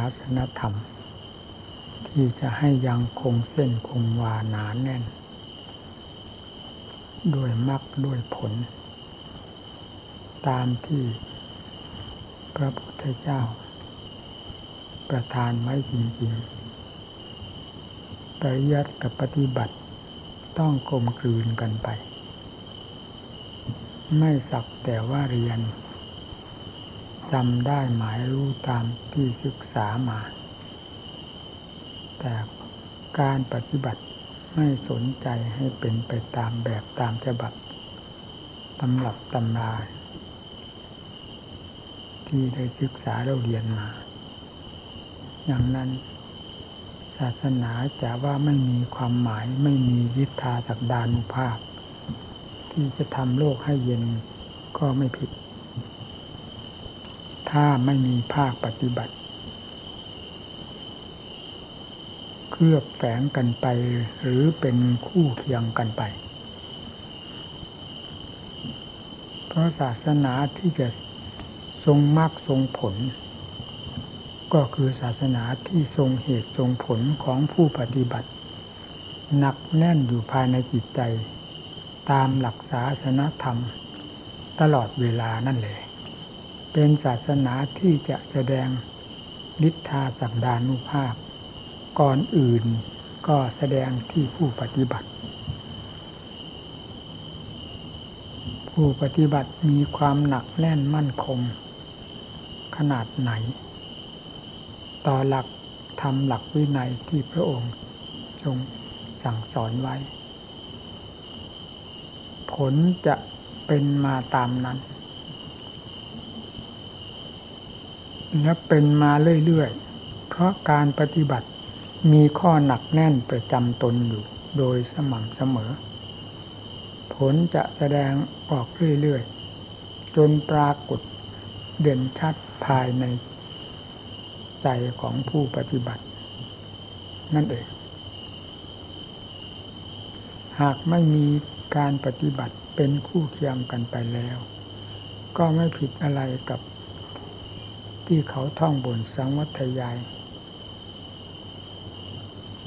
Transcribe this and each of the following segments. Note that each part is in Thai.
าสนธรรม ที่จะให้ยังคงเส้นคงวาหนานแน่น ด้วยมรรคด้วยผล ตามที่พระพุทธเจ้า ประทานไว้จริงๆปริยัติกับปฏิบัติต้องกลมกลืนกันไป ไม่สักแต่ว่าเรียน จำได้หมายรู้ตามที่ศึกษามา แต่การปฏิบัติไม่สนใจให้เป็นไปตามแบบตามฉบับตำรับตำราที่ได้ศึกษาเราเรียนมา อย่างนั้น ศาสนาจะว่าไม่มีความหมายไม่มีวิทาสักดานุภาพ ที่จะทำโลกให้เย็นก็ไม่ผิด ถ้าไม่มีภาคปฏิบัติ เคลือบแฝงกันไปหรือเป็นคู่เคียงกันไป เพราะศาสนาที่จะทรงมรรคทรงผล ก็คือศาสนาที่ทรงเหตุทรงผลของผู้ปฏิบัติ หนักแน่นอยู่ภายในจิตใจ ตามหลักศาสนธรรม ตลอดเวลานั่นเลย เป็นศาสนาที่จะแสดงนิทาสักดานุภาพ ก่อนอื่นก็แสดงที่ผู้ปฏิบัติ ผู้ปฏิบัติมีความหนักแน่นมั่นคง ขนาดไหน ต่อหลักทำหลักวินัยที่พระองค์ทรงสั่งสอนไว้ ผลจะเป็นมาตามนั้น และเป็นมาเรื่อยๆ เพราะการปฏิบัติมีข้อหนักแน่นประจำตนอยู่โดยสม่ำเสมอ ผลจะแสดงออกเรื่อยๆ จนปรากฏเด่นชัดภายในใจของผู้ปฏิบัติ นั่นเอง หากไม่มีการปฏิบัติเป็นคู่เคียงกันไปแล้ว ก็ไม่ผิดอะไรกับ ที่เขาท่องบนสังวัตยาย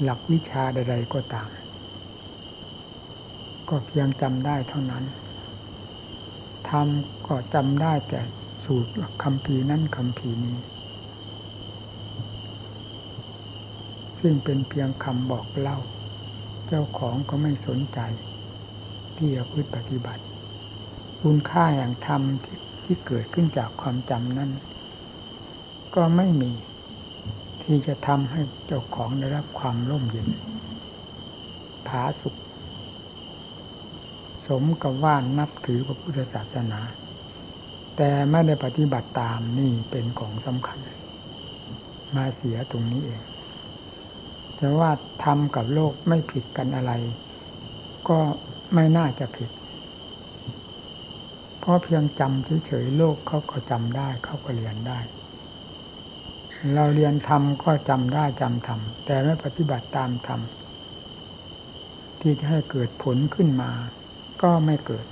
หลักวิชาใด ๆ ก็ตาม ก็เพียงจำได้เท่านั้นทำก็จำได้แต่สูตรคำพีนั้นคำพีนี้ ซึ่งเป็นเพียงคำบอกเล่า เจ้าของก็ไม่สนใจ ที่จะพูดปฏิบัติ คุณค่าแห่งธรรมที่ที่เกิดขึ้นจากความจำนั้น ก็ไม่มี ที่จะทำให้เจ้าของได้รับความร่มเย็นผาสุข สมกับว่านับถือพระพุทธศาสนา แต่ไม่ได้ปฏิบัติตามนี่เป็นของสำคัญ มาเสียตรงนี้เองแต่ว่าทำกับโลกไม่ผิดกันอะไร ก็ไม่น่าจะผิด เพราะเพียงจำเฉยๆโลกเขาก็จำได้เขาก็เรียนได้ เราเรียนธรรมก็จำได้จำธรรมแต่ไม่ปฏิบัติตามธรรมที่จะให้เกิดผลขึ้นมา ก็ไม่เกิด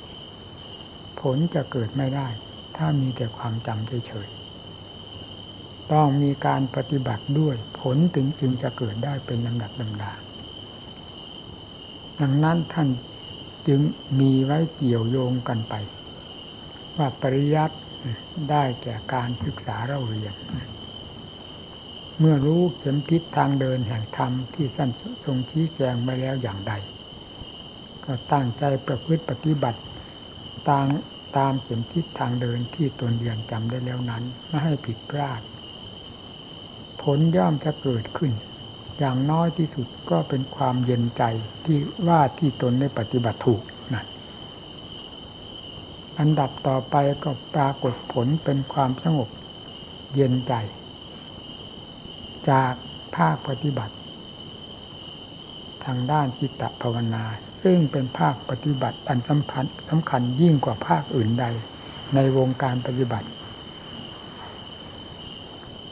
ผลจะเกิดไม่ได้ ถ้ามีแต่ความจำเฉยๆต้องมีการปฏิบัติด้วย ผลถึงจึงจะเกิดได้เป็นลำดับลำดาดังนั้นท่านจึงมีไว้เกี่ยวโยงกันไป ว่าปริยัติได้แก่การศึกษาเราเรียน เมื่อรู้เข็มทิศทางเดินแห่งธรรมที่สั้นทรงชี้แจงไปแล้วอย่างใด ก็ตั้งใจประพฤติปฏิบัติตามตามเข็มทิศทางเดินที่ตนเรียนจำได้แล้วนั้นไม่ให้ผิดพลาด ผลย่อมจะเกิดขึ้น อย่างน้อยที่สุดก็เป็นความเย็นใจที่ว่าที่ตนได้ปฏิบัติถูกนั่นอันดับต่อไปก็ปรากฏผลเป็นความสงบเย็นใจ จากภาคปฏิบัติ ทางด้านจิตตภาวนา ซึ่งเป็นภาคปฏิบัติอันสำคัญสำคัญยิ่งกว่าภาคอื่นใด ในวงการปฏิบัติ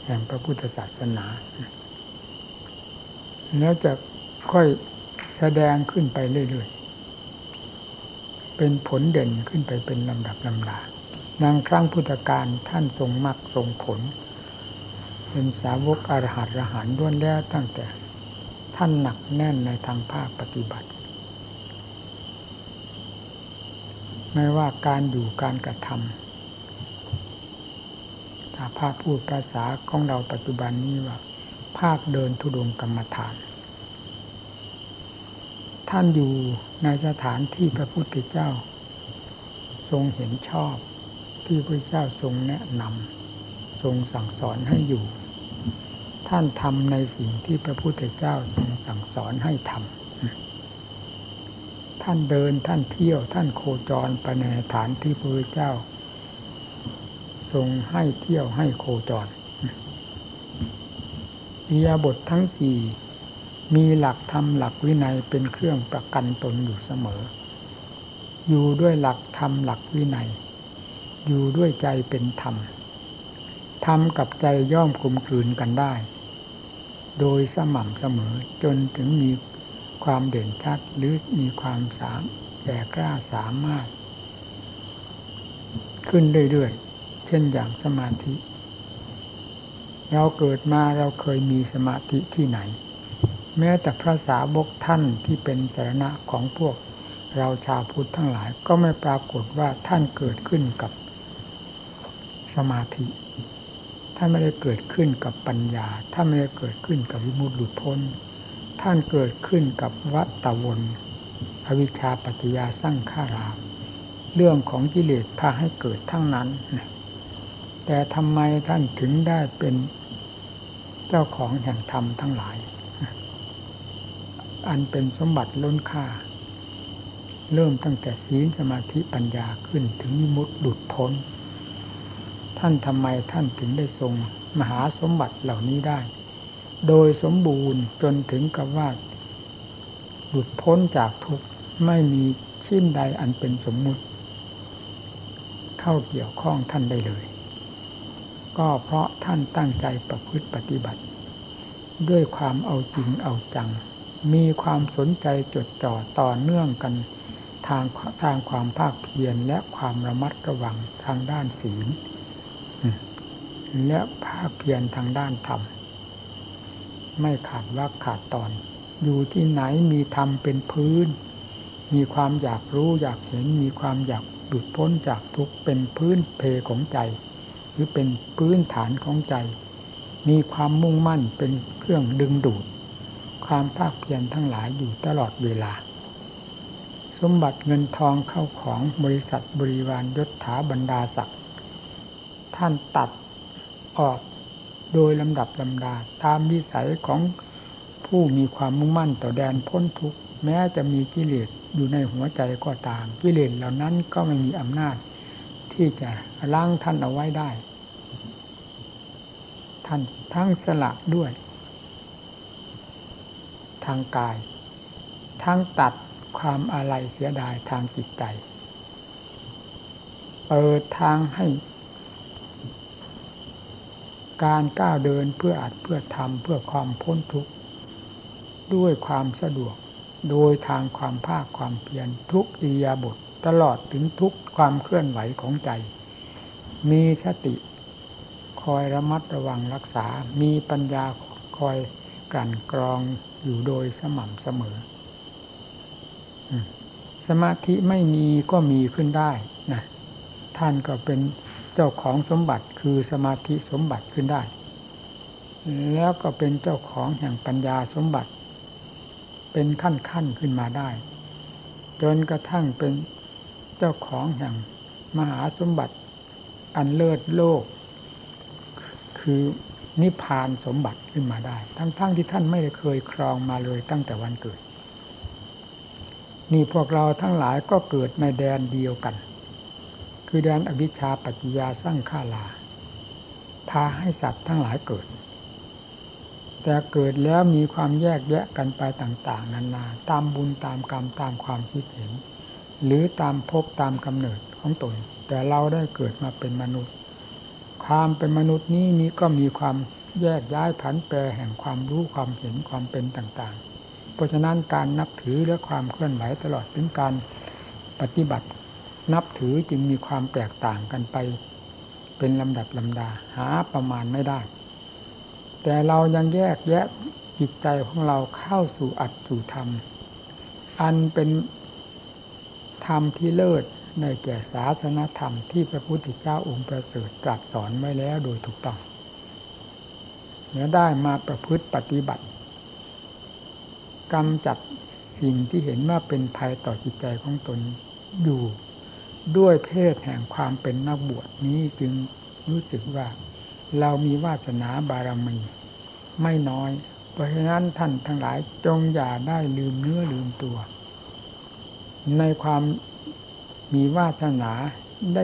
แห่งพระพุทธศาสนา แล้วจะค่อยแสดงขึ้นไปเรื่อยๆ เป็นผลเด่นขึ้นไปเป็นลำดับลำดานางครั้งพุทธการท่านทรงมรรคทรงผล เป็นสาวกอรหัตอรหันด้วนแล้วตั้งแต่ท่านหนักแน่นในทางภาคปฏิบัติ ไม่ว่าการอยู่การกระทำถ้าภาคพูดภาษาของเราปัจจุบันนี้ว่า ภาคเดินทุดงกรรมฐาน ท่านอยู่ในสถานที่พระพุทธเจ้า ทรงเห็นชอบที่พระเจ้าทรงแนะนำทรงสั่งสอนให้อยู่ ท่านทำในสิ่งที่พระพุทธเจ้าทรงสั่งสอนให้ทำท่านเดินท่านเที่ยวท่านโคจรไปในฐานที่พระเจ้า ทรงให้เที่ยวให้โคจรอียาบททั้งสี่มีหลักธรรมหลักวินัยเป็นเครื่องประกันตนอยู่เสมอ อยู่ด้วยหลักธรรมหลักวินัย อยู่ด้วยใจเป็นธรรมธรรมกับใจย่อมกลมกลืนกันได้ โดยสม่ำเสมอจนถึงมีความเด่นชัดหรือมีความสามแก่กล้าสามารถ ขึ้นเรื่อยๆ เช่นอย่างสมาธิ เราเกิดมาเราเคยมีสมาธิที่ไหน แม้แต่พระสาวกท่านที่เป็นสารณะของพวกเราชาวพุทธทั้งหลายก็ไม่ปรากฏว่าท่านเกิดขึ้นกับสมาธิ ท่านไม่ได้เกิดขึ้นกับปัญญา ท่านไม่ได้เกิดขึ้นกับวิมุตติหลุดพ้น ท่านเกิดขึ้นกับวัตตะวนอวิชชาปัจจยาสร้างข้าราม เรื่องของกิเลสพาให้เกิดทั้งนั้น แต่ทำไมท่านถึงได้เป็นเจ้าของแห่งธรรมทั้งหลาย อันเป็นสมบัติล้นค่า เริ่มตั้งแต่ศีลสมาธิปัญญาขึ้นถึงมิมุตติหลุดพ้น ท่านทำไมท่านถึงได้ทรงมหาสมบัติเหล่านี้ได้ โดยสมบูรณ์จนถึงกับว่าหลุดพ้นจากทุกข์ไม่มีชิ้นใดอันเป็นสมมุติ เข้าเกี่ยวข้องท่านได้เลย ก็เพราะท่านตั้งใจประพฤติปฏิบัติ ด้วยความเอาจริงเอาจัง มีความสนใจจดจ่อต่อเนื่องกันทางทางความภาคเพียรและความระมัดระวังทางด้านศีล และภาคเพียรทางด้านธรรม ไม่ขาดว่าขาดตอน อยู่ที่ไหนมีธรรมเป็นพื้น มีความอยากรู้อยากเห็นมีความอยากหลุดพ้นจากทุกเป็นพื้นเพของใจ หรือเป็นพื้นฐานของใจ มีความมุ่งมั่นเป็นเครื่องดึงดูด ความภาคเพียรทั้งหลายอยู่ตลอดเวลา สมบัติเงินทองเข้าของบริษัทบริวารยศถาบรรดาศักดิ์ท่านตัด ออกโดยลำดับลำดาตามวิสัยของผู้มีความมุ่งมั่นต่อแดนพ้นทุกข์แม้จะมีกิเลสอยู่ในหัวใจก็ตาม กิเลสเหล่านั้นก็ไม่มีอำนาจ ที่จะล้างท่านเอาไว้ได้ ท่านทั้งสละด้วย ทางกาย ทั้งตัดความอะไรเสียดายทางจิตใจ เปิดทางให้ การก้าวเดินเพื่ออัดเพื่อทำเพื่อความพ้นทุกข์ด้วยความสะดวกโดยทางความภาคความเพียรทุกอิยาบทตลอดถึงทุกความเคลื่อนไหวของใจ มีสติคอยระมัดระวังรักษา มีปัญญาคอยกันกรองอยู่โดยสม่ำเสมอ สมาธิไม่มีก็มีขึ้นได้นะท่านก็เป็น เจ้าของสมบัติคือสมาธิสมบัติขึ้นได้ แล้วก็เป็นเจ้าของแห่งปัญญาสมบัติ เป็นขั้นขั้นขึ้นมาได้ จนกระทั่งเป็นเจ้าของแห่งมหาสมบัติ อันเลิศโลก คือนิพพานสมบัติขึ้นมาได้ ทั้งๆทที่ท่านไม่ได้เคยครองมาเลยตั้งแต่วันเกิด นี่พวกเราทั้งหลายก็เกิดในแดนเดียวกัน คือแดนอวิชชาปัจจยาสร้างข้าลา พาให้สัตว์ทั้งหลายเกิด แต่เกิดแล้วมีความแยกแยะกันไปต่าง ๆ นานา ตามบุญตามกรรมตามความคิดเห็น หรือตามภพตามกำเนิดของตน แต่เราได้เกิดมาเป็นมนุษย์ ความเป็นมนุษย์นี้นี้ก็มีความแยกย้ายผันแปรแห่งความรู้ความเห็นความเป็นต่างๆ เพราะฉะนั้นการนับถือและความเคลื่อนไหวตลอดถึงการปฏิบัติ นับถือจึงมีความแตกต่างกันไป เป็นลำดับลำดา หาประมาณไม่ได้ แต่เรายังแยกแยะจิตใจของเราเข้าสู่อัตสู่ธรรม อันเป็นธรรมที่เลิศในแก่ศาสนธรรมที่พระพุทธเจ้าองค์ประเสริฐตรัสสอนไว้แล้วโดยถูกต้องเนื้อได้มาประพฤติปฏิบัติกำจัดสิ่งที่เห็นว่าเป็นภัยต่อจิตใจของตนอยู่ ด้วยเพศแห่งความเป็นนักบวชนี้จึงรู้สึกว่าเรามีวาสนาบารมีไม่น้อย เพราะฉะนั้นท่านทั้งหลายจงอย่าได้ลืมเนื้อลืมตัว ในความมีวาสนาได้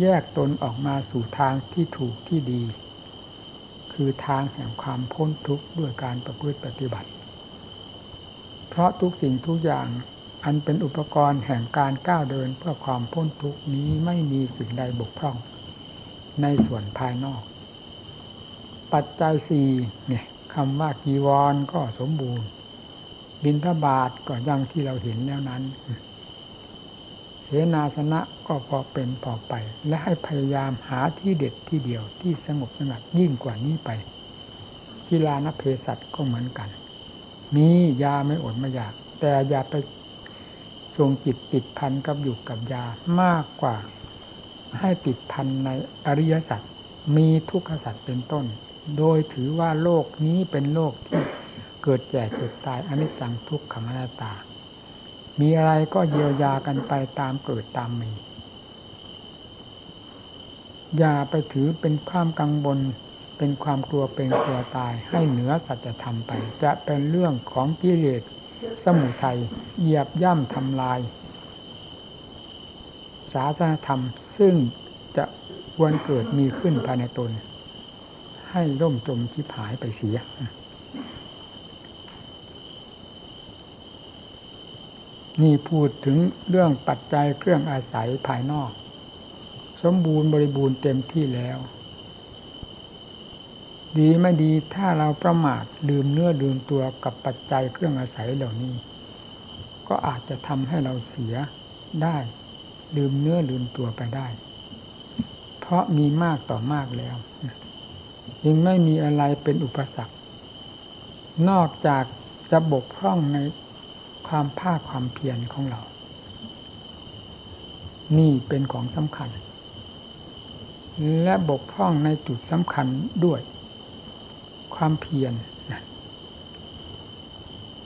แยกตนออกมาสู่ทางที่ถูกที่ดี คือทางแห่งความพ้นทุกข์ด้วยการประพฤติปฏิบัติ เพราะทุกสิ่งทุกอย่าง อันเป็นอุปกรณ์แห่งการก้าวเดินเพื่อความพ้นทุกนี้ไม่มีสิ่งใดบกพร่อง ในส่วนภายนอก ปัจจัยสี่เนี่ยคำว่ากีวรก็สมบูรณ์ บินทบาทก็ยังที่เราเห็นแล้วนั้น เสนาสนะก็พอเป็นพอไป และให้พยายามหาที่เด็ดที่เดียวที่สงบสงัดยิ่งกว่านี้ไปกีฬานเพสัตก็เหมือนกัน มียาไม่อดไม่อยาก แต่อย่าไป ทรงจิตติดพันกับอยู่กับยามากกว่า ให้ติดพันในอริยสัจมีทุกขสัจเป็นต้น โดยถือว่าโลกนี้เป็นโลกที่เกิดแก่เกิดตายอนิจจังทุกขังอนัตตา มีอะไรก็เยียวยากันไปตามเกิดตามมีอย่าไปถือเป็นความกังวลเป็นความกลัวเป็นกลัวตายให้เหนือสัจธรรมไป จะเป็นเรื่องของกิเลส สมุทัยเหยียบย่ำทำลาย ศาสนธรรมซึ่งจะควรเกิดมีขึ้นภายในตน ให้ร่มจมชิบหายไปเสีย นี่พูดถึงเรื่องปัจจัยเครื่องอาศัยภายนอก สมบูรณ์บริบูรณ์เต็มที่แล้ว ดีไม่ดีถ้าเราประมาทลืมเนื้อลืมตัวกับปัจจัยเครื่องอาศัยเหล่านี้ ก็อาจจะทำให้เราเสียได้ลืมเนื้อลืมตัวไปได้ เพราะมีมากต่อมากแล้วยังไม่มีอะไรเป็นอุปสรรค นอกจากจะบกพร่องในความภาคความเพียรของเรา นี่เป็นของสำคัญ และบกพร่องในจุดสำคัญด้วย ความเพียร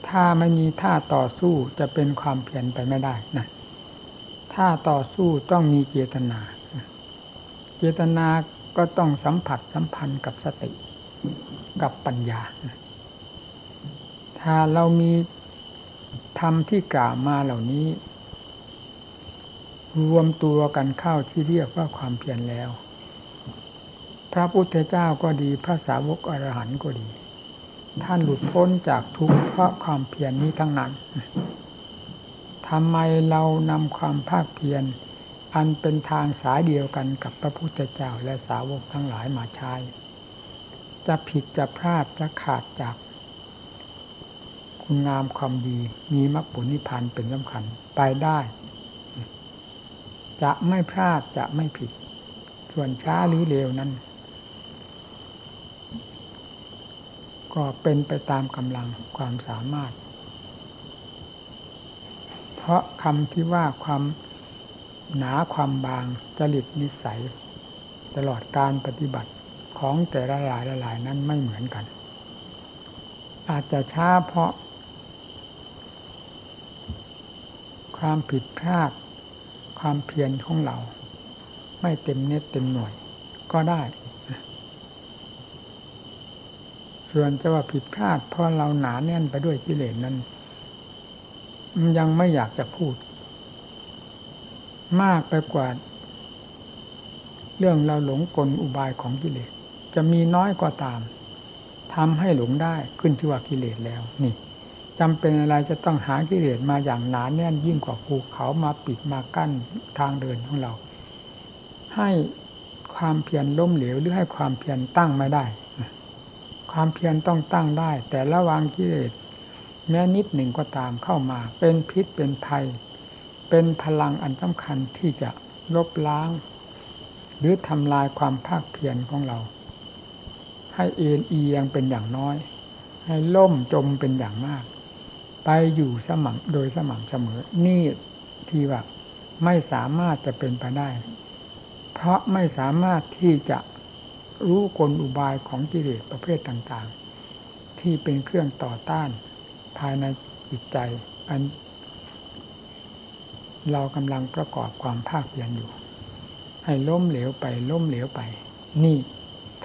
ถ้าไม่มีท่าต่อสู้จะเป็นความเพียรไปไม่ได้นะถ้าต่อสู้ต้องมีเจตนา เจตนาก็ต้องสัมผัสสัมพันธ์กับสติ กับปัญญา ถ้าเรามีธรรมที่กล่าวมาเหล่านี้ รวมตัวกันเข้าที่เรียกว่าความเพียรแล้ว พระพุทธเจ้าก็ดีพระสาวกอรหันต์ก็ดี ท่านหลุดพ้นจากทุกข์เพราะความเพียรนนี้ทั้งนั้นทำไมเรานำความภาคเพียรอันเป็นทางสายเดียวกันกับพระพุทธเจ้าและสาวกทั้งหลายมาใช้จะผิดจะพลาดจะขาดจาก คุณงามความดีมีมรรคผลนิพพานเป็นสำคัญไปได้ จะไม่พลาดจะไม่ผิด ส่วนช้าหรือเร็วนั้น ก็เป็นไปตามกำลังความสามารถ เพราะคำที่ว่าความหนาความบางจริตนิสัย ตลอดการปฏิบัติของแต่ละหลายละหลายนั้นไม่เหมือนกัน อาจจะช้าเพราะ ความผิดพลาด ความเพียรของเรา ไม่เต็มเน็ตเต็มหน่วยก็ได้ ส่วนจะว่าผิดพลาดเพราะเราหนาแน่นไปด้วยกิเลสนั้น ยังไม่อยากจะพูด มากไปกว่า เรื่องเราหลงกลอุบายของกิเลส จะมีน้อยกว่าตามทำให้หลงได้ขึ้นที่ว่ากิเลสแล้ว นี่จำเป็นอะไรจะต้องหากิเลสมาอย่างหนาแน่นยิ่งกว่าภูเขามาปิดมากั้นทางเดินของเรา ให้ความเพียรล้มเหลวหรือให้ความเพียรตั้งไม่ได้ ความเพียรต้องตั้งได้ แต่ระวังกิเลสแม้นิดหนึ่งก็ตามเข้ามา เป็นพิษเป็นภัย เป็นพลังอันสำคัญที่จะลบล้าง หรือทำลายความภาคเพียรของเรา ให้เอ็นเอียงเป็นอย่างน้อย ให้ล่มจมเป็นอย่างมาก ไปอยู่สม่ำโดยสม่ำเสมอ นี่ที่ว่าไม่สามารถจะเป็นไปได้ เพราะไม่สามารถที่จะ รู้กลอุบายของกิเลสประเภทต่าง ๆ ที่เป็นเครื่องต่อต้านภายในจิตใจ อัน เรากำลังประกอบความภาคเพียรอยู่ ให้ล้มเหลวไปล้มเหลวไป นี่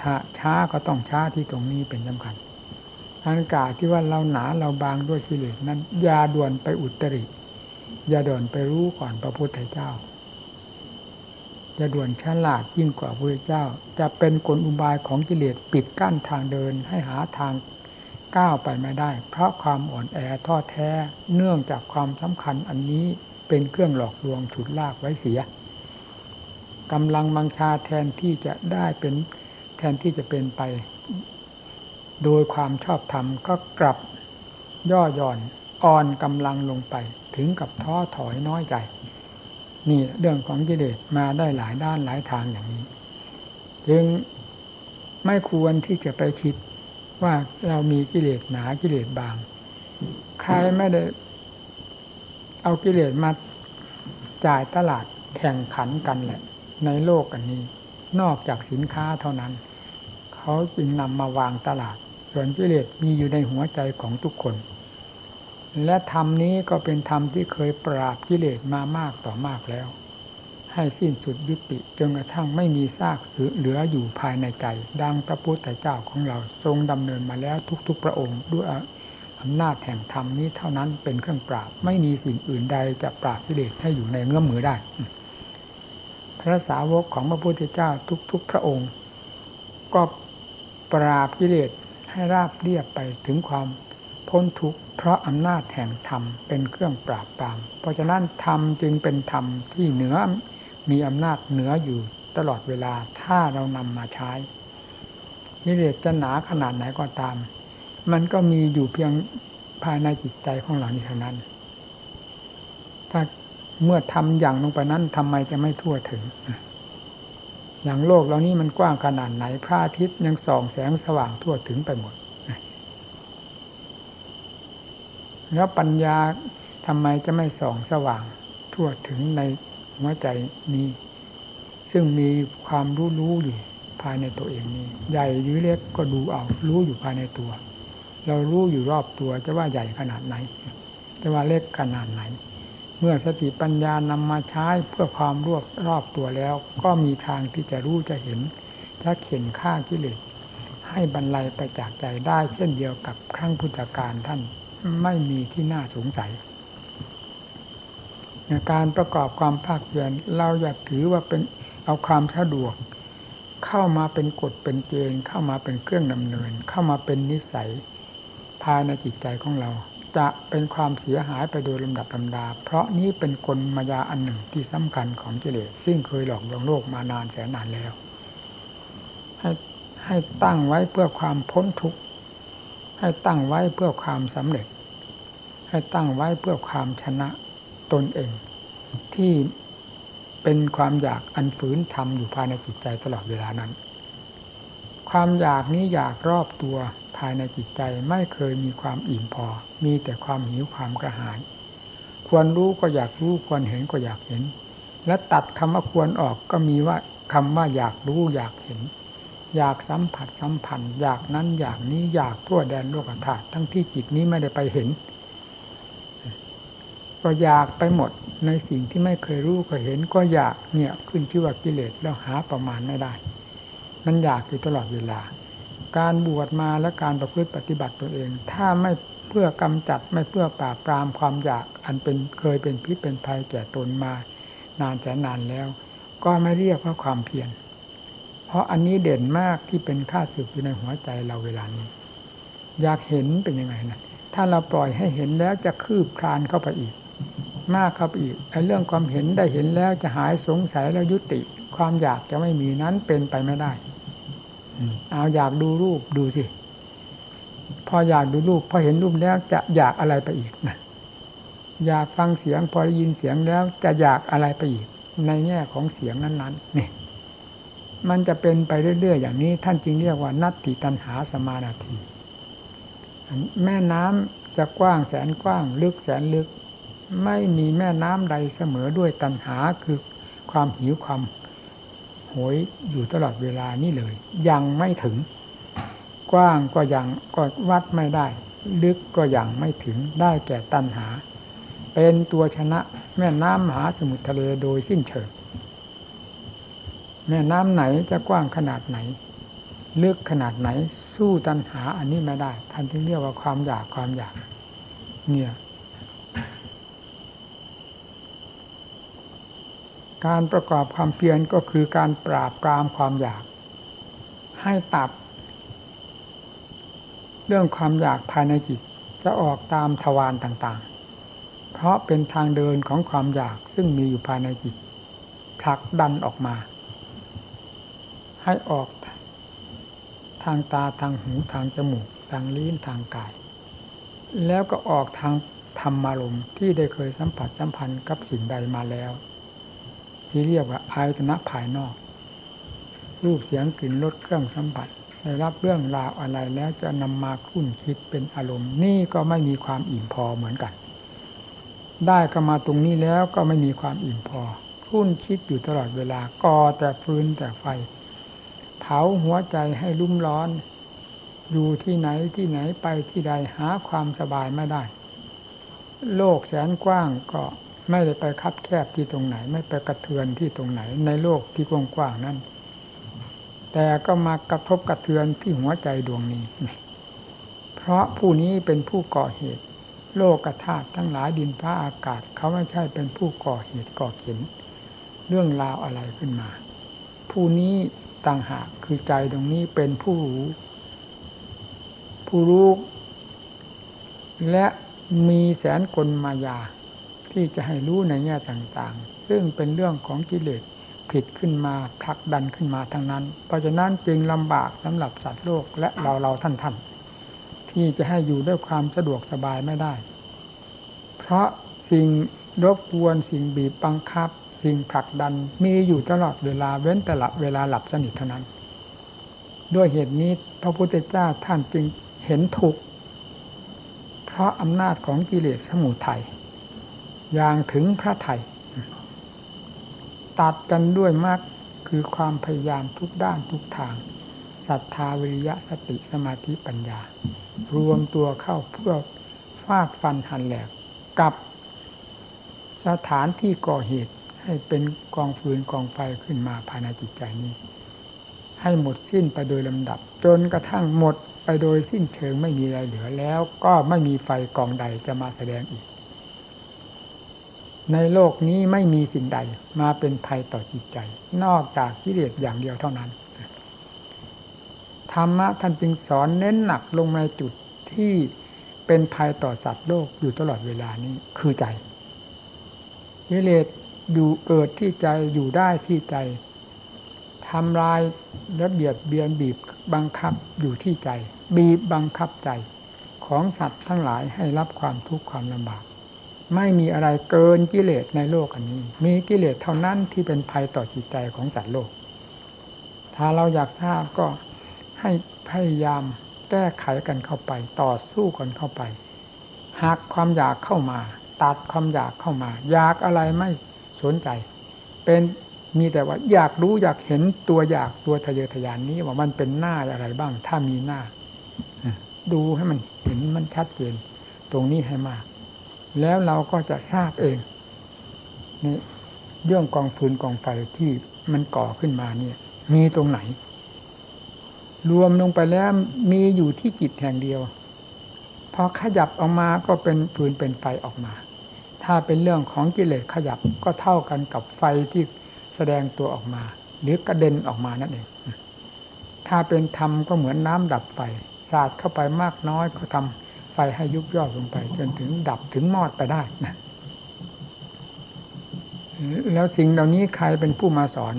ถ้าช้าก็ต้องช้าที่ตรงนี้เป็นสำคัญอันกาศที่ว่าเราหนาเราบางด้วยกิเลสนั้นอย่าด่วนไปอุตริ อย่าด่วนไปรู้ก่อนพระพุทธเจ้า อย่าด่วนฉลาดยิ่งกว่าพระเจ้า จะเป็นกลอุบายของกิเลสปิดกั้นทางเดินให้หาทางก้าวไปไม่ได้ เพราะความอ่อนแอท้อแท้เนื่องจากความสำคัญอันนี้เป็นเครื่องหลอกลวงฉุดลากไว้เสียกำลังบังชาแทนที่จะได้เป็นแทนที่จะเป็นไป โดยความชอบธรรมก็กลับย่อหย่อนอ่อนกำลังลงไป ถึงกับท้อถอยน้อยใจ นี่เรื่องของกิเลสมาได้หลายด้านหลายทางอย่างนี้ จึงไม่ควรที่จะไปคิดว่าเรามีกิเลสหนากิเลสบาง ใครไม่ได้ เอากิเลสมาจ่ายตลาดแข่งขันกันแหละ ในโลกอันนี้ นอกจากสินค้าเท่านั้น เขาจึงนำมาวางตลาด ส่วนกิเลสมีอยู่ในหัวใจของทุกคน และธรรมนี้ก็เป็นธรรมที่เคยปราบกิเลสมามากต่อมากแล้ว ให้สิ้นสุดยุติจนกระทั่งไม่มีซากเหลืออยู่ภายในใจ ดังพระพุทธเจ้าของเราทรงดำเนินมาแล้วทุกๆพระองค์ด้วยอำนาจแห่งธรรมนี้เท่านั้นเป็นเครื่องปราบ ไม่มีสิ่งอื่นใดจะปราบกิเลสให้อยู่ในเงื้อมมือได้ พระสาวกของพระพุทธเจ้าทุกๆพระองค์ ก็ปราบกิเลสให้ราบเรียบไปถึงความ พ้นทุกข์เพราะอำนาจแห่งธรรมเป็นเครื่องปราบปราม เพราะฉะนั้นธรรมจึงเป็นธรรมที่เหนือมีอำนาจเหนืออยู่ตลอดเวลาถ้าเรานำมาใช้กิเลสจะหนาขนาดไหนก็ตาม มันก็มีอยู่เพียงภายในจิตใจของเรานี้เท่านั้น ถ้าเมื่อทำอย่างลงไปนั้นทำไมจะไม่ทั่วถึง อย่างโลกเรานี้มันกว้างขนาดไหนพระอาทิตย์ยังส่องแสงสว่างทั่วถึงไปหมด แล้วปัญญาทำไมจะไม่ส่องสว่างทั่วถึงในหัวใจนี้ ซึ่งมีความรู้รู้อยู่ภายในตัวเองนี้ ใหญ่หรือเล็กก็ดูเอา รู้อยู่ภายในตัว เรารู้อยู่รอบตัวจะว่าใหญ่ขนาดไหน จะว่าเล็กขนาดไหน เมื่อสติปัญญานำมาใช้เพื่อความรวบรอบตัวแล้ว ก็มีทางที่จะรู้จะเห็นถ้าเข็นฆ่ากิเลสให้บรรลัยไปจากใจได้เช่นเดียวกับครั้งพุทธการท่าน ไม่มีที่น่าสงสัยการประกอบความภาคเพียรเราอยากถือว่าเป็นเอาความสะดวก เข้ามาเป็นกฎเป็นเกณฑ์เข้ามาเป็นเครื่องดำเนิน เข้ามาเป็นนิสัยภายในจิตใจของเรา จะเป็นความเสียหายไปโดยลำดับลำดา เพราะนี้เป็นกลมายาอันหนึ่งที่สำคัญของกิเลสซึ่งเคยหลอกลวงโลกมานานแสนนานแล้ว ให้ให้ตั้งไว้เพื่อความพ้นทุกข์ให้ตั้งไว้เพื่อความสำเร็จ ให้ตั้งไว้เพื่อความชนะตนเอง ที่เป็นความอยากอันฝืนทำอยู่ภายในจิตใจตลอดเวลานั้น ความอยากนี้อยากรอบตัวภายในจิตใจไม่เคยมีความอิ่มพอ มีแต่ความหิวความกระหาย ควรรู้ก็อยากรู้ควรเห็นก็อยากเห็น และตัดคำว่าควรออกก็มีว่าคำว่าอยากรู้อยากเห็น อยากสัมผัสสัมพันธ์ อยากนั้นอยากนี้อยากทั่วแดนโลกธาตุทั้งที่จิตนี้ไม่ได้ไปเห็น ก็อยากไปหมด ในสิ่งที่ไม่เคยรู้ก็เห็นก็อยากเนี่ยขึ้นชื่อว่ากิเลสแล้วหาประมาณไม่ได้ มันอยากอยู่ตลอดเวลา การบวชมาและการประพฤติปฏิบัติตัวเอง ถ้าไม่เพื่อกำจัดไม่เพื่อปราบปรามความอยากอันเป็นเคยเป็นพิษเป็นภัยแก่ตนมา นานแสนนานแล้ว ก็ไม่เรียกว่าความเพียรเพราะอันนี้เด่นมากที่เป็นค่าสึกอยู่ในหัวใจเราเวลานี้ อยากเห็นเป็นยังไงนะถ้าเราปล่อยให้เห็นแล้วจะคืบคลานเข้าไปอีก มากครับอีกไอ้เรื่องความเห็นได้เห็นแล้วจะหายสงสัยแล้วยุติ ความอยากจะไม่มีนั้นเป็นไปไม่ได้เอาอยากดูรูปดูสิ พออยากดูรูปพอเห็นรูปแล้วจะอยากอะไรไปอีกนะอยากฟังเสียง พอได้ยินเสียงแล้วจะอยากอะไรไปอีก ในแง่ของเสียงนั้นๆนี่มันจะเป็นไปเรื่อยๆอย่างนี้ ท่านจึงเรียกว่า นัตติตันหาสมานาที แม่น้ำจะกว้างแสนกว้าง ลึกแสนลึก ไม่มีแม่น้ำใดเสมอด้วยตันหาคือความหิวความโหยอยู่ตลอดเวลานี่เลย ยังไม่ถึง กว้างก็ยังก็วัดไม่ได้ ลึกก็ยังไม่ถึงได้แก่ตันหา เป็นตัวชนะแม่น้ำมหาสมุทรทะเลโดยสิ้นเชิงแม่น้ำไหนจะกว้างขนาดไหน ลึกขนาดไหน สู้ตันหาอันนี้ไม่ได้ท่านจึงเรียกว่าความอยากความอยาก เนี่ย การประกอบความเพียรก็คือการปราบปรามความอยาก ให้ตัดเรื่องความอยากภายในจิตจะออกตามทวารต่างๆ เพราะเป็นทางเดินของความอยากซึ่งมีอยู่ภายในจิตผลักดันออกมา ให้ออกทางตาทางหูทางจมูก ทางลิ้นทางกาย แล้วก็ออกทางธรรมารมที่ได้เคยสัมผัสสัมพันธ์กับสิ่งใดมาแล้ว ที่เรียกว่าอายตนะภายนอก รูปเสียงกลิ่นรสเครื่องสัมผัสได้รับเรื่องราวอะไรแล้วจะนำมาคุ้นคิดเป็นอารมณ์ นี่ก็ไม่มีความอิ่มพอเหมือนกัน ได้ก็มาตรงนี้แล้วก็ไม่มีความอิ่มพอคุ้นคิดอยู่ตลอดเวลาก่อแต่ฟืนแต่ไฟ เผาหัวใจให้รุ่มร้อน อยู่ที่ไหนที่ไหนไปที่ใดหาความสบายไม่ได้ โลกแสนกว้างก็ ไม่ได้ไปคับแคบที่ตรงไหน ไม่ไปกระเทือนที่ตรงไหน ในโลกที่กว้างๆนั้น แต่ก็มากระทบกระเทือนที่หัวใจดวงนี้ เพราะผู้นี้เป็นผู้ก่อเหตุ โลกธาตุทั้งหลายดินฟ้าอากาศ เขาไม่ใช่เป็นผู้ก่อเหตุก่อเข็นเรื่องราวอะไรขึ้นมา ผู้นี้ต่างหากคือใจตรงนี้เป็นผู้รู้ผู้รู้และมีแสนกลมายา ที่จะให้รู้ในแง่ต่างๆ ซึ่งเป็นเรื่องของกิเลสผิดขึ้นมาผลักดันขึ้นมาทั้งนั้น เพราะฉะนั้นจึงลำบากสำหรับสัตว์โลกและเราเราท่านท่านที่จะให้อยู่ด้วยความสะดวกสบายไม่ได้ เพราะสิ่งรบกวนสิ่งบีบบังคับ สิ่งผลักดันมีอยู่ตลอดเวลาเว้นแต่ละเวลาหลับสนิทเท่านั้น ด้วยเหตุนี้พระพุทธเจ้าท่านจึงเห็นทุกเพราะอำนาจของกิเลสสมุทัย อย่างถึงพระไทยตัดกันด้วยมากคือความพยายามทุกด้านทุกทางศรัทธาวิริยะสติสมาธิปัญญา รวมตัวเข้าเพื่อฟาดฟันหันแหลกกับสถานที่ก่อเหตุให้เป็นกองฟืนกองไฟขึ้นมาภายในจิตใจนี้ ให้หมดสิ้นไปโดยลำดับ จนกระทั่งหมดไปโดยสิ้นเชิงไม่มีอะไรเหลือแล้ว ก็ไม่มีไฟกองใดจะมาแสดงอีก ในโลกนี้ไม่มีสิ่งใด มาเป็นภัยต่อจิตใจ นอกจากกิเลสอย่างเดียวเท่านั้น ธรรมะท่านจึงสอนเน้นหนักลงในจุดที่เป็นภัยต่อสัตว์โลกอยู่ตลอดเวลานี้คือใจกิเลสอยู่เกิดที่ใจอยู่ได้ที่ใจทำลายและเบียดเบียนบีบบังคับอยู่ที่ใจ บีบบังคับใจ ของสัตว์ทั้งหลายให้รับความทุกข์ความลำบาก ไม่มีอะไรเกินกิเลสในโลกอันนี้ มีกิเลสเท่านั้นที่เป็นภัยต่อจิตใจของสัตว์โลก ถ้าเราอยากทราบก็ให้พยายามแก้ไขกันเข้าไป ต่อสู้กันเข้าไปหักความอยากเข้ามา ตัดความอยากเข้ามา อยากอะไรไม่สนใจ เป็นมีแต่ว่าอยากรู้อยากเห็นตัวอยากตัวทะเยอทะยานนี้ว่ามันเป็นหน้าอะไรบ้าง ถ้ามีหน้า ดูให้มันเห็นมันชัดเจน ตรงนี้ให้มาก แล้วเราก็จะทราบเองนี่เรื่องกองฟืนกองไฟที่มันก่อขึ้นมาเนี่ย มีตรงไหน รวมลงไปแล้วมีอยู่ที่จิตแห่งเดียว พอขยับออกมาก็เป็นฟืนเป็นไฟออกมา ถ้าเป็นเรื่องของกิเลสขยับก็เท่ากันกับไฟที่แสดงตัวออกมา หรือกระเด็นออกมานั่นเองถ้าเป็นธรรมก็เหมือนน้ำดับไฟสาดเข้าไปมากน้อยก็ทำ ไฟให้ยุบย่อลงไป จนถึงดับถึงมอดไปได้นะแล้วสิ่งเหล่านี้ใครเป็นผู้มาสอน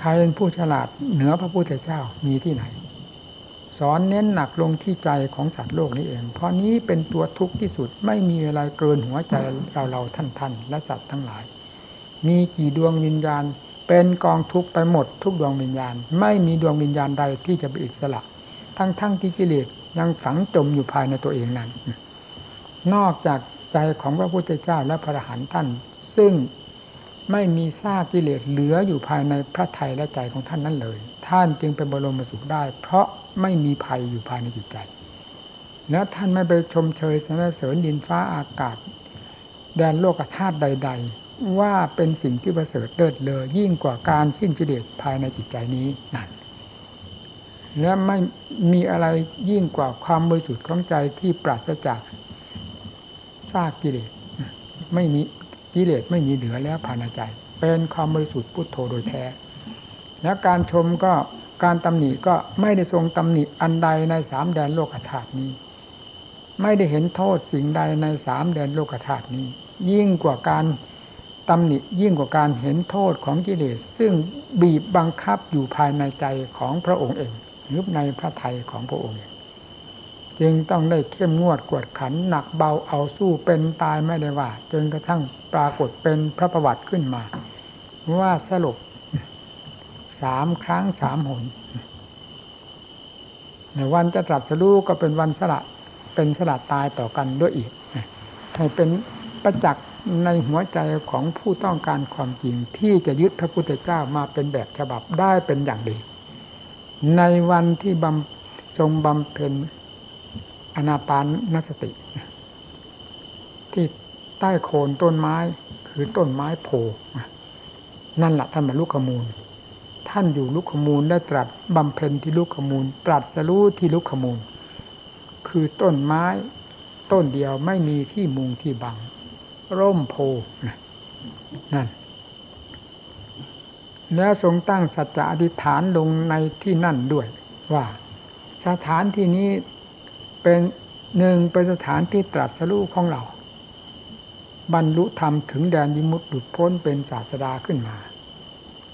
ใครเป็นผู้ฉลาดเหนือพระพุทธเจ้ามีที่ไหน สอนเน้นหนักลงที่ใจของสัตว์โลกนี้เอง เพราะนี้เป็นตัวทุกข์ที่สุดไม่มีอะไรเกินหัวใจเราเราท่านท่านและสัตว์ทั้งหลาย มีกี่ดวงวิญญาณ เป็นกองทุกข์ไปหมดทุกดวงวิญญาณ ไม่มีดวงวิญญาณใดที่จะเป็นอิสระ ทั้งๆทที่กิเลส ยังฝังจมอยู่ภายในตัวเองนั้น นอกจากใจของพระพุทธเจ้าและพระอรหันต์ท่าน ซึ่งไม่มีซากกิเลสเหลืออยู่ภายในพระทัยและใจของท่านนั้นเลย ท่านจึงเป็นบรมสุขได้ เพราะไม่มีภัยอยู่ภายในจิตใจ แล้วท่านไม่ไปชมเชยสรรเสริญดินฟ้าอากาศ แดนโลกธาตุใด ๆ ว่าเป็นสิ่งที่ประเสริฐเลิศเลอยิ่งกว่าการสิ้นกิเลสภายในจิตใจนี้นั่น และไม่มีอะไรยิ่งกว่าความบริสุทธิ์ของใจที่ปราศจากซากกิเลสไม่มีกิเลสไม่มีเหลือแล้วภายในใจ เป็นความบริสุทธิ์พุทโธโดยแท้ แล้วการชมก็การตำหนิก็ไม่ได้ทรงตำหนิอันใดในสามแดนโลกธาตุนี้ ไม่ได้เห็นโทษสิ่งใดในสามแดนโลกธาตุนี้ ยิ่งกว่าการตำหนิยิ่งกว่าการเห็นโทษของกิเลส ซึ่งบีบบังคับอยู่ภายในใจของพระองค์เอง หรือในพระทัยของพระองค์ จึงต้องได้เข้มงวดกวดขันหนักเบาเอาสู้เป็นตายไม่ได้ว่า จนกระทั่งปรากฏเป็นพระประวัติขึ้นมา ว่าสรุปสามครั้งสามหนในวันจะตรัสรู้ก็เป็นวันสละเป็นสละตายต่อกันด้วยอีก ให้เป็นประจักษ์ในหัวใจของผู้ต้องการความจริงที่จะยึดพระพุทธเจ้ามาเป็นแบบฉบับได้เป็นอย่างดี ในวันที่บำทรงบำเพ็ญอนาปานนสติ ที่ใต้โคนต้นไม้ คือต้นไม้โพนั่นแหละท่านบรรลุขมูล ท่านอยู่ลุกขมูลได้ตรัสบำเพ็ญที่ลุกขมูล ตรัสรู้ที่ลุกขมูล คือต้นไม้ ต้นเดียวไม่มีที่มุงที่บัง ร่มโพนั่น แล้วทรงตั้งสัจจะอธิษฐานลงในที่นั่นด้วย ว่า สถานที่นี้เป็นหนึ่งเป็นสถานที่ตรัสรู้ของเรา บรรลุธรรมถึงแดนยิมุตหลุดพ้นเป็นศาสดาขึ้นมา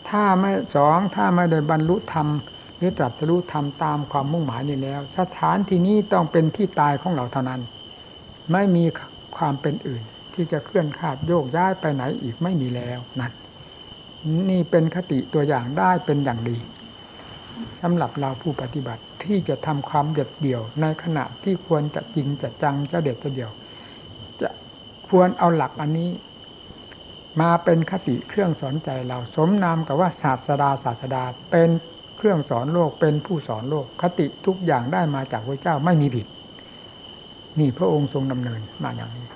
ถ้าไม่สองถ้าไม่ได้บรรลุธรรมหรือตรัสรู้ธรรมตามความมุ่งหมายนี้แล้ว สถานที่นี้ต้องเป็นที่ตายของเราเท่านั้น ไม่มีความเป็นอื่น ที่จะเคลื่อนขาดโยกย้ายไปไหนอีกไม่มีแล้วนั่น นี่เป็นคติตัวอย่างได้เป็นอย่างดีสำหรับเราผู้ปฏิบัติที่จะทำความเด็ดเดี่ยว ในขณะที่ควรจะจริงจะจังจะเด็ดจะเดี่ยว จะควรเอาหลักอันนี้ มาเป็นคติเครื่องสอนใจเราสมนามกับว่าศาสดาศาสดาเป็นเครื่องสอนโลกเป็นผู้สอนโลก คติทุกอย่างได้มาจากพระเจ้าไม่มีผิด นี่พระองค์ทรงดำเนินมาอย่างนี้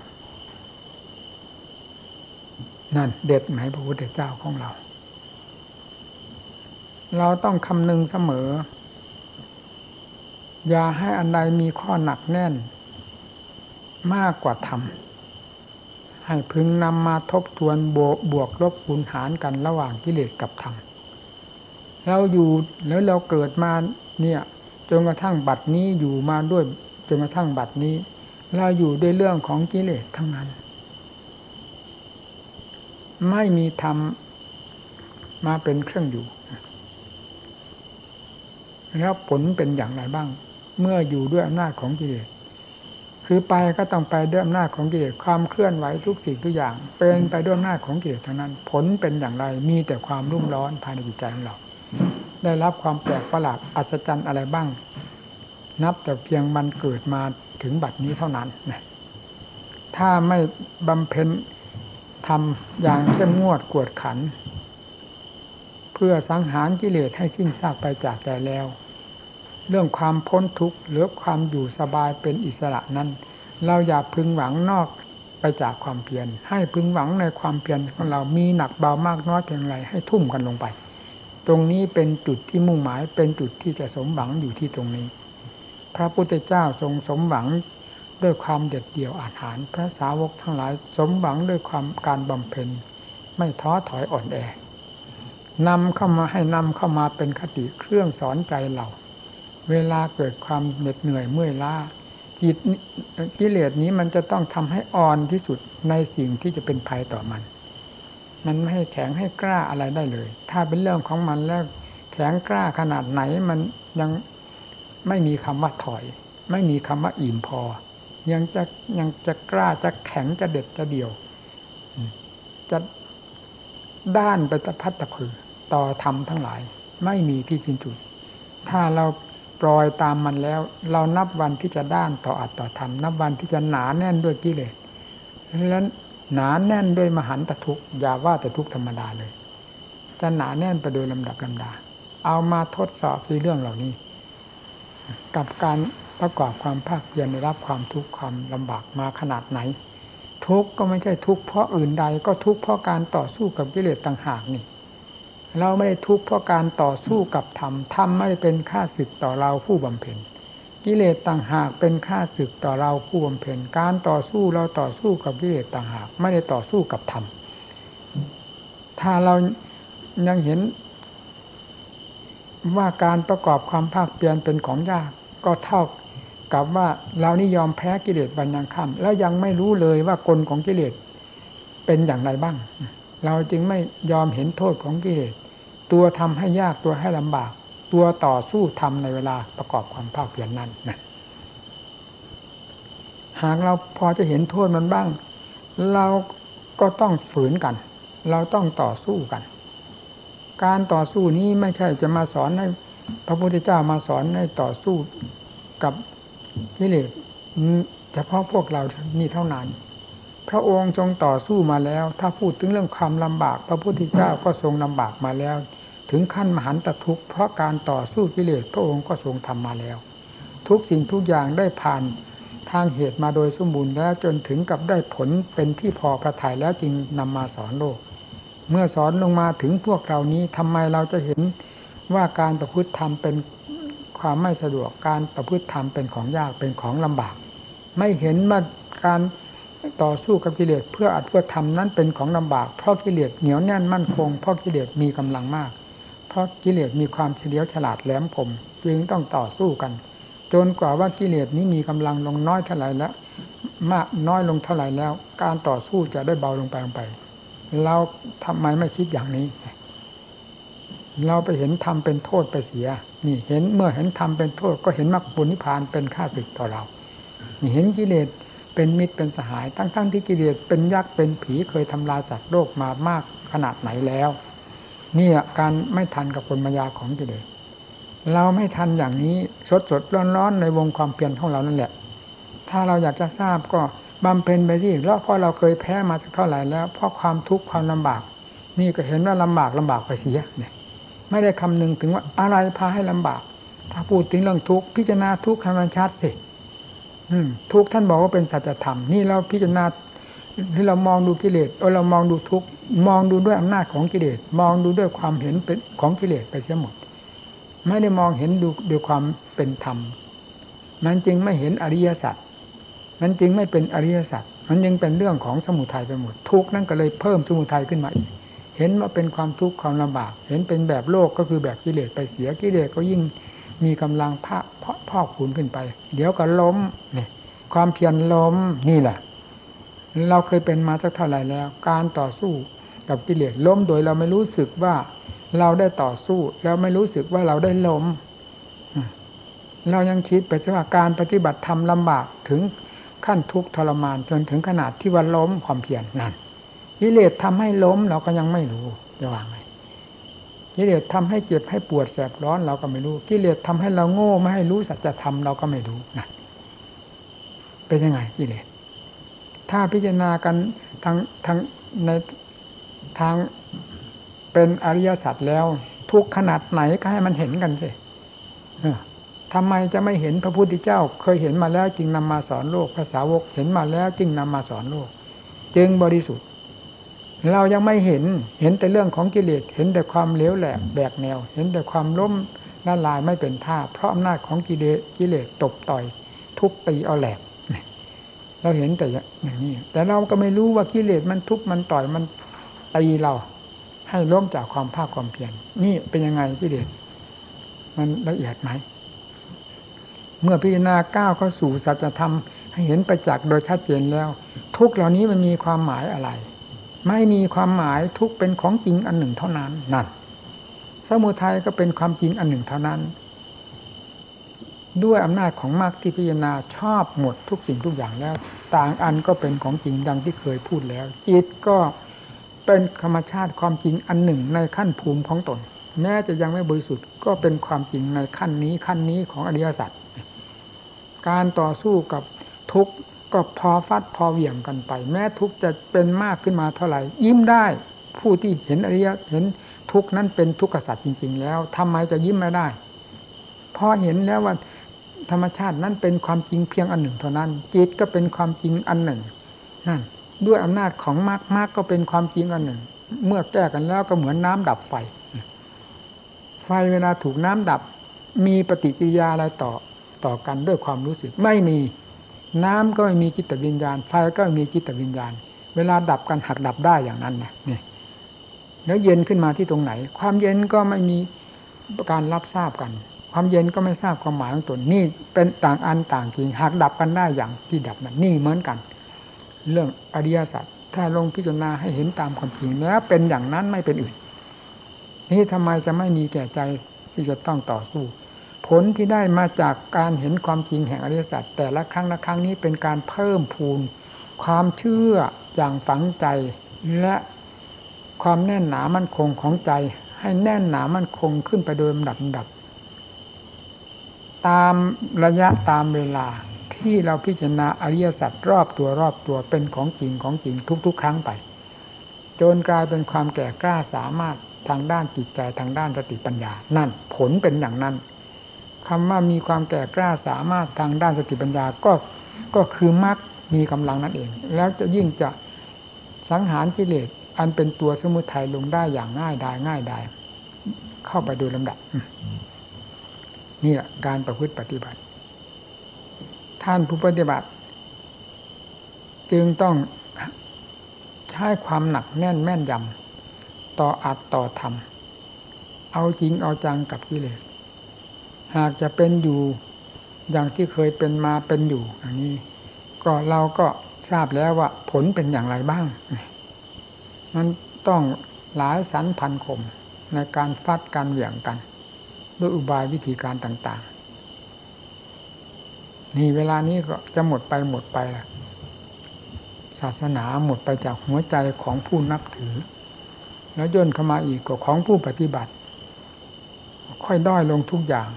นั่นเด็ดไหมพระพุทธเจ้าของเรา เราต้องคำนึงเสมอ อย่าให้อันใดมีข้อหนักแน่น มากกว่าธรรม ให้พึงนำมาทบทวนบวบวกลบคูณหารกันระหว่างกิเลสกับธรรมเราอยู่แล้วเราเกิดมาเนี่ยจนกระทั่งบัดนี้อยู่มาด้วยจนกระทั่งบัดนี้ เราอยู่ด้วยเรื่องของกิเลสทั้งนั้น ไม่มีธรรมมาเป็นเครื่องอยู่ แล้วผลเป็นอย่างไรบ้าง เมื่ออยู่ด้วยอำนาจของกิเลสคือไปก็ต้องไปด้วยอำนาจของกิเลสความเคลื่อนไหวทุกสิ่งทุกอย่าง เป็นไปด้วยอำนาจของกิเลสทั้งนั้น ผลเป็นอย่างไรมีแต่ความรุ่มร้อนภายในจิตใจของเราได้รับความแปลกประหลาดอัศจรรย์อะไรบ้าง นับแต่เพียงมันเกิดมาถึงบัดนี้เท่านั้นนะถ้าไม่บำเพ็ญ ทำอย่างเข้มงวดกวดขัน เพื่อสังหารกิเลสให้สิ้นซากไปจากใจแล้ว เรื่องความพ้นทุกข์หรือความอยู่สบายเป็นอิสระนั้น เราอย่าพึงหวังนอกไปจากความเพียรให้พึงหวังในความเพียรของเรามีหนักเบามากน้อยเพียงไรให้ทุ่มกันลงไป ตรงนี้เป็นจุดที่มุ่งหมายเป็นจุดที่จะสมหวังอยู่ที่ตรงนี้ พระพุทธเจ้าทรงสมหวัง ด้วยความเด็ดเดี่ยวอาหารพระสาวกทั้งหลาย สมหวังด้วยความการบำเพ็ญ ไม่ท้อถอยอ่อนแอนำเข้ามาให้นำเข้ามาเป็นคติเครื่องสอนใจเรา เวลาเกิดความเหน็ดเหนื่อยเมื่อยล้าจิตกิเลสนี้มันจะต้องทำให้อ่อนที่สุดในสิ่งที่จะเป็นภัยต่อมัน มันไม่ให้แข็งให้กล้าอะไรได้เลย ถ้าเป็นเรื่องของมันแล้วแข็งกล้าขนาดไหนมันยังไม่มีคำว่าถอย ไม่มีคำว่าอิ่มพอ ยังจะยังจะกล้าจะแข็งจะเด็ดจะเดี่ยว จะด้านไปตะพัดตะพือ ต่อธรรมทั้งหลาย ไม่มีที่สิ้นสุด ถ้าเราปล่อยตามมันแล้ว เรานับวันที่จะด้านต่ออัตต่อธรรม นับวันที่จะหนาแน่นด้วยกิเลสแล้วหนาแน่นด้วยมหันตทุกข์อย่าว่าแต่ทุกธรรมดาเลย จะหนาแน่นไปโดยลำดับลำดา เอามาทดสอบในเรื่องเหล่านี้ กับการ ประกอบความภาคเพียรได้รับความทุกข์ความลำบากมาขนาดไหน ทุกข์ก็ไม่ใช่ทุกข์เพราะอื่นใดก็ทุกข์เพราะการต่อสู้กับกิเลสต่างหากนี่เราไม่ได้ทุกข์เพราะการต่อสู้กับธรรมธรรมไม่ได้เป็นค่าศึกต่อเราผู้บำเพ็ญกิเลสต่างหากเป็นค่าศึกต่อเราผู้บำเพ็ญการต่อสู้เราต่อสู้กับกิเลสต่างหาก ไม่ได้ต่อสู้กับธรรมถ้าเรายังเห็นว่าการประกอบความภาคเปลี่ยนเป็นของยาก ก็เท่า กับว่าเรานี่ยอมแพ้กิเลสบัญญังค่ำแล้วยังไม่รู้เลยว่ากลของกิเลสเป็นอย่างไรบ้าง เราจึงไม่ยอมเห็นโทษของกิเลสตัวทำให้ยากตัวให้ลำบาก ตัวต่อสู้ทำในเวลาประกอบความภาคเพียรนนั้นนะหากเราพอจะเห็นโทษมันบ้าง เราก็ต้องฝืนกัน เราต้องต่อสู้กัน การต่อสู้นี้ไม่ใช่จะมาสอนให้พระพุทธเจ้ามาสอนให้ต่อสู้กับ กิเลสเฉพาะพวกเรานี่เท่านั้น พระองค์ทรงต่อสู้มาแล้ว ถ้าพูดถึงเรื่องความลำบาก พระพุทธเจ้าก็ทรงลำบากมาแล้ว ถึงขั้นมหันตทุกข์เพราะการต่อสู้กิเลสพระองค์ก็ทรงทำมาแล้ว ทุกสิ่งทุกอย่างได้ผ่านทางเหตุมาโดยสมบูรณ์แล้วจนถึงกับได้ผลเป็นที่พอพระทัยแล้วจึงนำมาสอนโลก เมื่อสอนลงมาถึงพวกเรานี้ทำไมเราจะเห็นว่าการประพฤติธรรมเป็น ความไม่สะดวกการประพฤติธรรมเป็นของยากเป็นของลำบาก ไม่เห็นว่าการต่อสู้กับกิเลสเพื่ออัดเพื่อทำนั้นเป็นของลำบาก เพราะกิเลสเหนียวแน่นมั่นคง เพราะกิเลสมีกำลังมาก เพราะกิเลสมีความเฉลียวฉลาดแหลมคมจึงต้องต่อสู้กัน จนกว่าว่ากิเลสนี้มีกำลังลงน้อยเท่าไหร่แล้ว มากน้อยลงเท่าไหร่แล้ว การต่อสู้จะได้เบาลงไปลงไป เราทำไมไม่คิดอย่างนี้ เราไปเห็นธรรมเป็นโทษไปเสีย นี่เห็นเมื่อเห็นธรรมเป็นโทษ ก็เห็นมรรคบุญนิพพานเป็นค่าศึกต่อเรา นี่เห็นกิเลสเป็นมิตรเป็นสหาย ทั้งๆทที่กิเลสเป็นยักษ์เป็นผีเคยทำลายสัตว์โลกมามากขนาดไหนแล้วนี่การไม่ทันกับคนมายาของกิเลสเราไม่ทันอย่างนี้สดสดร้อนร้อนในวงความเปลี่ยนของเรานั่นแหละ ถ้าเราอยากจะทราบก็บำเพ็ญไปที่แล้วเพราะเราเคยแพ้มาสักเท่าไหร่แล้วเพราะความทุกข์ความลำบาก นี่ก็เห็นว่าลำบากลำบากไปเสียเนี่ย ไม่ได้คำนึงถึงว่าอะไรพาให้ลำบาก ถ้าพูดถึงเรื่องทุกข์พิจารณาทุกข์ให้มันชัดสิทุกข์ท่านบอกว่าเป็นสัจธรรมนี่เราพิจารณาที่เรามองดูกิเลสเออเรามองดูทุกข์มองดูด้วยอำนาจของกิเลสมองดูด้วยความเห็นเป็นของกิเลสไปเสียหมด ไม่ได้มองเห็นดูด้วยความเป็นธรรม มันจึงไม่เห็นอริยสัจมันจึงไม่เป็นอริยสัจมันยังเป็นเรื่องของสมุทัยไปหมด ทุกข์นั่นก็เลยเพิ่มสมุทัยขึ้นมาอีก เห็นว่าเป็นความทุกข์ความลำบาก เห็นเป็นแบบโลกก็คือแบบกิเลสไปเสียกิเลสก็ยิ่งมีกำลังพะพอกคูณขึ้นไป เดี๋ยวก็ล้มเนี่ย ความเพียรล้มนี่แหละ เราเคยเป็นมาสักเท่าไหร่แล้ว การต่อสู้กับกิเลสล้มโดยเราไม่รู้สึกว่าเราได้ต่อสู้ แล้วไม่รู้สึกว่าเราได้ล้มเรายังคิดไปว่าการปฏิบัติธรรมลำบากถึงขั้นทุกข์ทรมานจนถึงขนาดที่ว่าล้มความเพียรนั่น กิเลสทำให้ล้มเราก็ยังไม่รู้จะว่าไงกิเลสทำให้เจ็บให้ปวดแสบร้อนเราก็ไม่รู้ กิเลสทำให้เราโง่ไม่ให้รู้สัจธรรมเราก็ไม่รู้นะเป็นยังไงกิเลสถ้าพิจารณากันทางทางในทางเป็นอริยสัจแล้ว ทุกขนาดไหนก็ให้มันเห็นกันสิทำไมจะไม่เห็นพระพุทธเจ้า เคยเห็นมาแล้วจึงนำมาสอนโลกภาษาวกเห็นมาแล้วจึงนำมาสอนโลก จึงบริสุทธิ์ เรายังไม่เห็นเห็นแต่เรื่องของกิเลสเห็นแต่ความเลวแหลกแบกแนว เห็นแต่ความล้มละลายไม่เป็นท่า เพราะอำนาจของกิเลสกิเลสตบต่อย ทุบตีเอาแหลกเราเห็นแต่อย่างนี้ แต่เราก็ไม่รู้ว่ากิเลสมันทุบมันต่อยมันตีเรา ให้ล้มจากความภาคความเพียรนี่เป็นยังไงกิเลสมันละเอียดไหมเมื่อพิจารณาก้าวเข้าสู่สัจธรรมให้เห็นประจักษ์โดยชัดเจนแล้ว ทุกเหล่านี้มันมีความหมายอะไร ไม่มีความหมายทุกเป็นของจริงอันหนึ่งเท่านั้นนั่นสมุทัยก็เป็นความจริงอันหนึ่งเท่านั้น ด้วยอำนาจของมรรคที่พิจารณาชอบหมดทุกสิ่งทุกอย่างแล้ว ต่างอันก็เป็นของจริงดังที่เคยพูดแล้ว จิตก็เป็นธรรมชาติความจริงอันหนึ่งในขั้นภูมิของตน แม้จะยังไม่บริสุทธิ์ก็เป็นความจริงในขั้นนี้ขั้นนี้ของอริยสัจการต่อสู้กับทุกข์ ก็พอฟัดพอเหวี่ยงกันไป แม้ทุกข์จะเป็นมากขึ้นมาเท่าไหร่ ยิ้มได้ผู้ที่เห็นอริยเห็นทุกข์นั้นเป็นทุกขสัจจริง ๆ แล้วทำไมจะยิ้มไม่ได้พอเห็นแล้วว่าธรรมชาตินั้นเป็นความจริงเพียงอันหนึ่งเท่านั้น จิตก็เป็นความจริงอันหนึ่งนั่นด้วยอำนาจของมรรคมรรคก็เป็นความจริงอันหนึ่ง เมื่อแก้กันแล้วก็เหมือนน้ำดับไฟ ไฟเวลาถูกน้ำดับ มีปฏิกิริยาอะไรต่อต่อกันด้วยความรู้สึกไม่มี น้ำก็ไม่มีจิตวิญญาณไฟก็ไม่มีจิตวิญญาณ เวลาดับกันหักดับได้อย่างนั้นนะนี่แล้วเย็นขึ้นมาที่ตรงไหน ความเย็นก็ไม่มีการรับทราบกัน ความเย็นก็ไม่ทราบความหมายของตนนี่เป็นต่างอันต่างจริงหักดับกันได้อย่างที่ดับนั้นนี่เหมือนกัน เรื่องอริยสัจถ้าลงพิจารณาให้เห็นตามความจริงแล้วเป็นอย่างนั้นไม่เป็นอื่น นี่ทำไมจะไม่มีแก่ใจที่จะต้องต่อสู้ ผลที่ได้มาจากการเห็นความจริงแห่งอริยสัจแต่ละครั้งละครั้งนี้เป็นการเพิ่มพูน ความเชื่ออย่างฝังใจ และความแน่นหนามั่นคงของใจ ให้แน่นหนามั่นคงขึ้นไปโดยลำดับดับ ตามระยะตามเวลาที่เราพิจารณาอริยสัจรอบตัวรอบตัวเป็นของจริงของจริงทุก ๆ ครั้งไป จนกลายเป็นความแก่กล้าสามารถทางด้านจิตใจทางด้านสติปัญญา นั่น ผลเป็นอย่างนั้น คำว่ามีความแก่กล้าสามารถทางด้านสติปัญญาก็ก็คือมรรคมีกำลังนั่นเอง แล้วจะยิ่งจะสังหารกิเลสอันเป็นตัวสมุทัยลงได้อย่างง่ายดายง่ายดายเข้าไปดยลำดับนี่แหละการประพฤติปฏิบัติ ท่านผู้ปฏิบัติ จึงต้องใช้ความหนักแน่นแม่นยำต่ออัดต่อทำเอาจริงเอาจังกับกิเลส หากจะเป็นอยู่อย่างที่เคยเป็นมาเป็นอยู่อย่างนี้ ก็เราก็ทราบแล้วว่า ผลเป็นอย่างไรบ้าง มันต้องหลายสันพันคมในการฟัดการเหวี่ยงกัน ด้วยอุบายวิธีการต่าง ๆ นี่เวลานี้ก็จะหมดไปหมดไปละศาสนาหมดไปจากหัวใจของผู้นับถือ แล้วย่นเข้ามาอีกก็ของผู้ปฏิบัติ ค่อยด้อยลงทุกอย่าง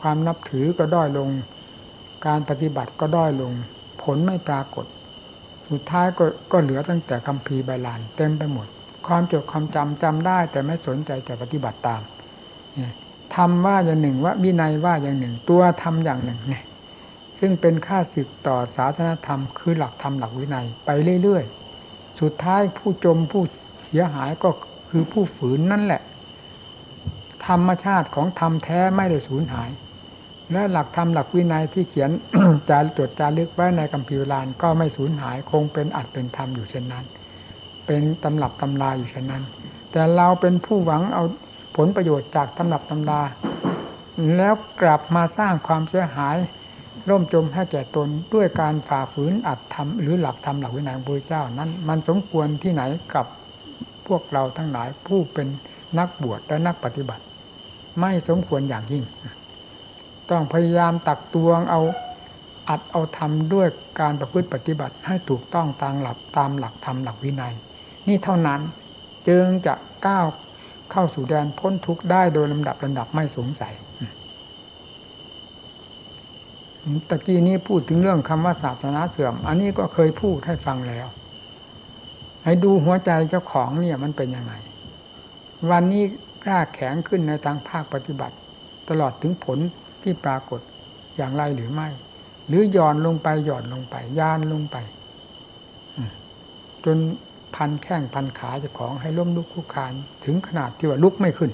ความนับถือก็ด้อยลง การปฏิบัติก็ด้อยลง ผลไม่ปรากฏ สุดท้ายก็ก็เหลือตั้งแต่คำพีใบลานเต็มไปหมด ความจดความจำจำได้ แต่ไม่สนใจแต่ปฏิบัติตามทำว่าอย่างหนึ่งว่าวินัยว่าอย่างหนึ่ง ตัวทำอย่างหนึ่งเนี่ยซึ่งเป็นค่าศึกต่อศาสนธรรม คือหลักธรรมหลักวินัยไปเรื่อยๆ สุดท้ายผู้จมผู้เสียหายก็คือผู้ฝืนนั่นแหละ ธรรมชาติของธรรมแท้ไม่ได้สูญหาย และหลักธรรมหลักวินัยที่เขียนจารจดจารึกไว้ในกัมพีลานก็ไม่สูญหายคงเป็นอัดเป็นธรรมอยู่เช่นนั้น เป็นตำรับตำราอยู่เช่นนั้น แต่เราเป็นผู้หวังเอาผลประโยชน์จากตำรับตำราแล้วกลับมาสร้างความเสียหายร่มจมให้แก่ตนด้วยการฝ่าฝืนอัดทำหรือหลักธรรมหลักวินัยของพระเจ้านั้น มันสมควรที่ไหนกับพวกเราทั้งหลายผู้เป็นนักบวชและนักปฏิบัติ ไม่สมควรอย่างยิ่ง ต้องพยายามตักตวงเอาอัดเอาทำด้วยการประพฤติปฏิบัติให้ถูกต้องตามหลักตามหลักธรรมหลักวินัย นี่เท่านั้นจึงจะก้าวเข้าสู่แดนพ้นทุกข์ได้โดยลำดับลำดับไม่สงสัยตะกี้นี้พูดถึงเรื่องคำว่าศาสนาเสื่อม อันนี้ก็เคยพูดให้ฟังแล้ว ให้ดูหัวใจเจ้าของเนี่ยมันเป็นยังไง วันนี้กล้าแข็งขึ้นในทางภาคปฏิบัติ ตลอดถึงผล ที่ปรากฏอย่างไรหรือไม่ หรือหย่อนลงไปหย่อนลงไปย่านลงไปจนพันแข้งพันขาเจ้าของให้ล้มลุกคุกคานถึงขนาดที่ว่าลุกไม่ขึ้น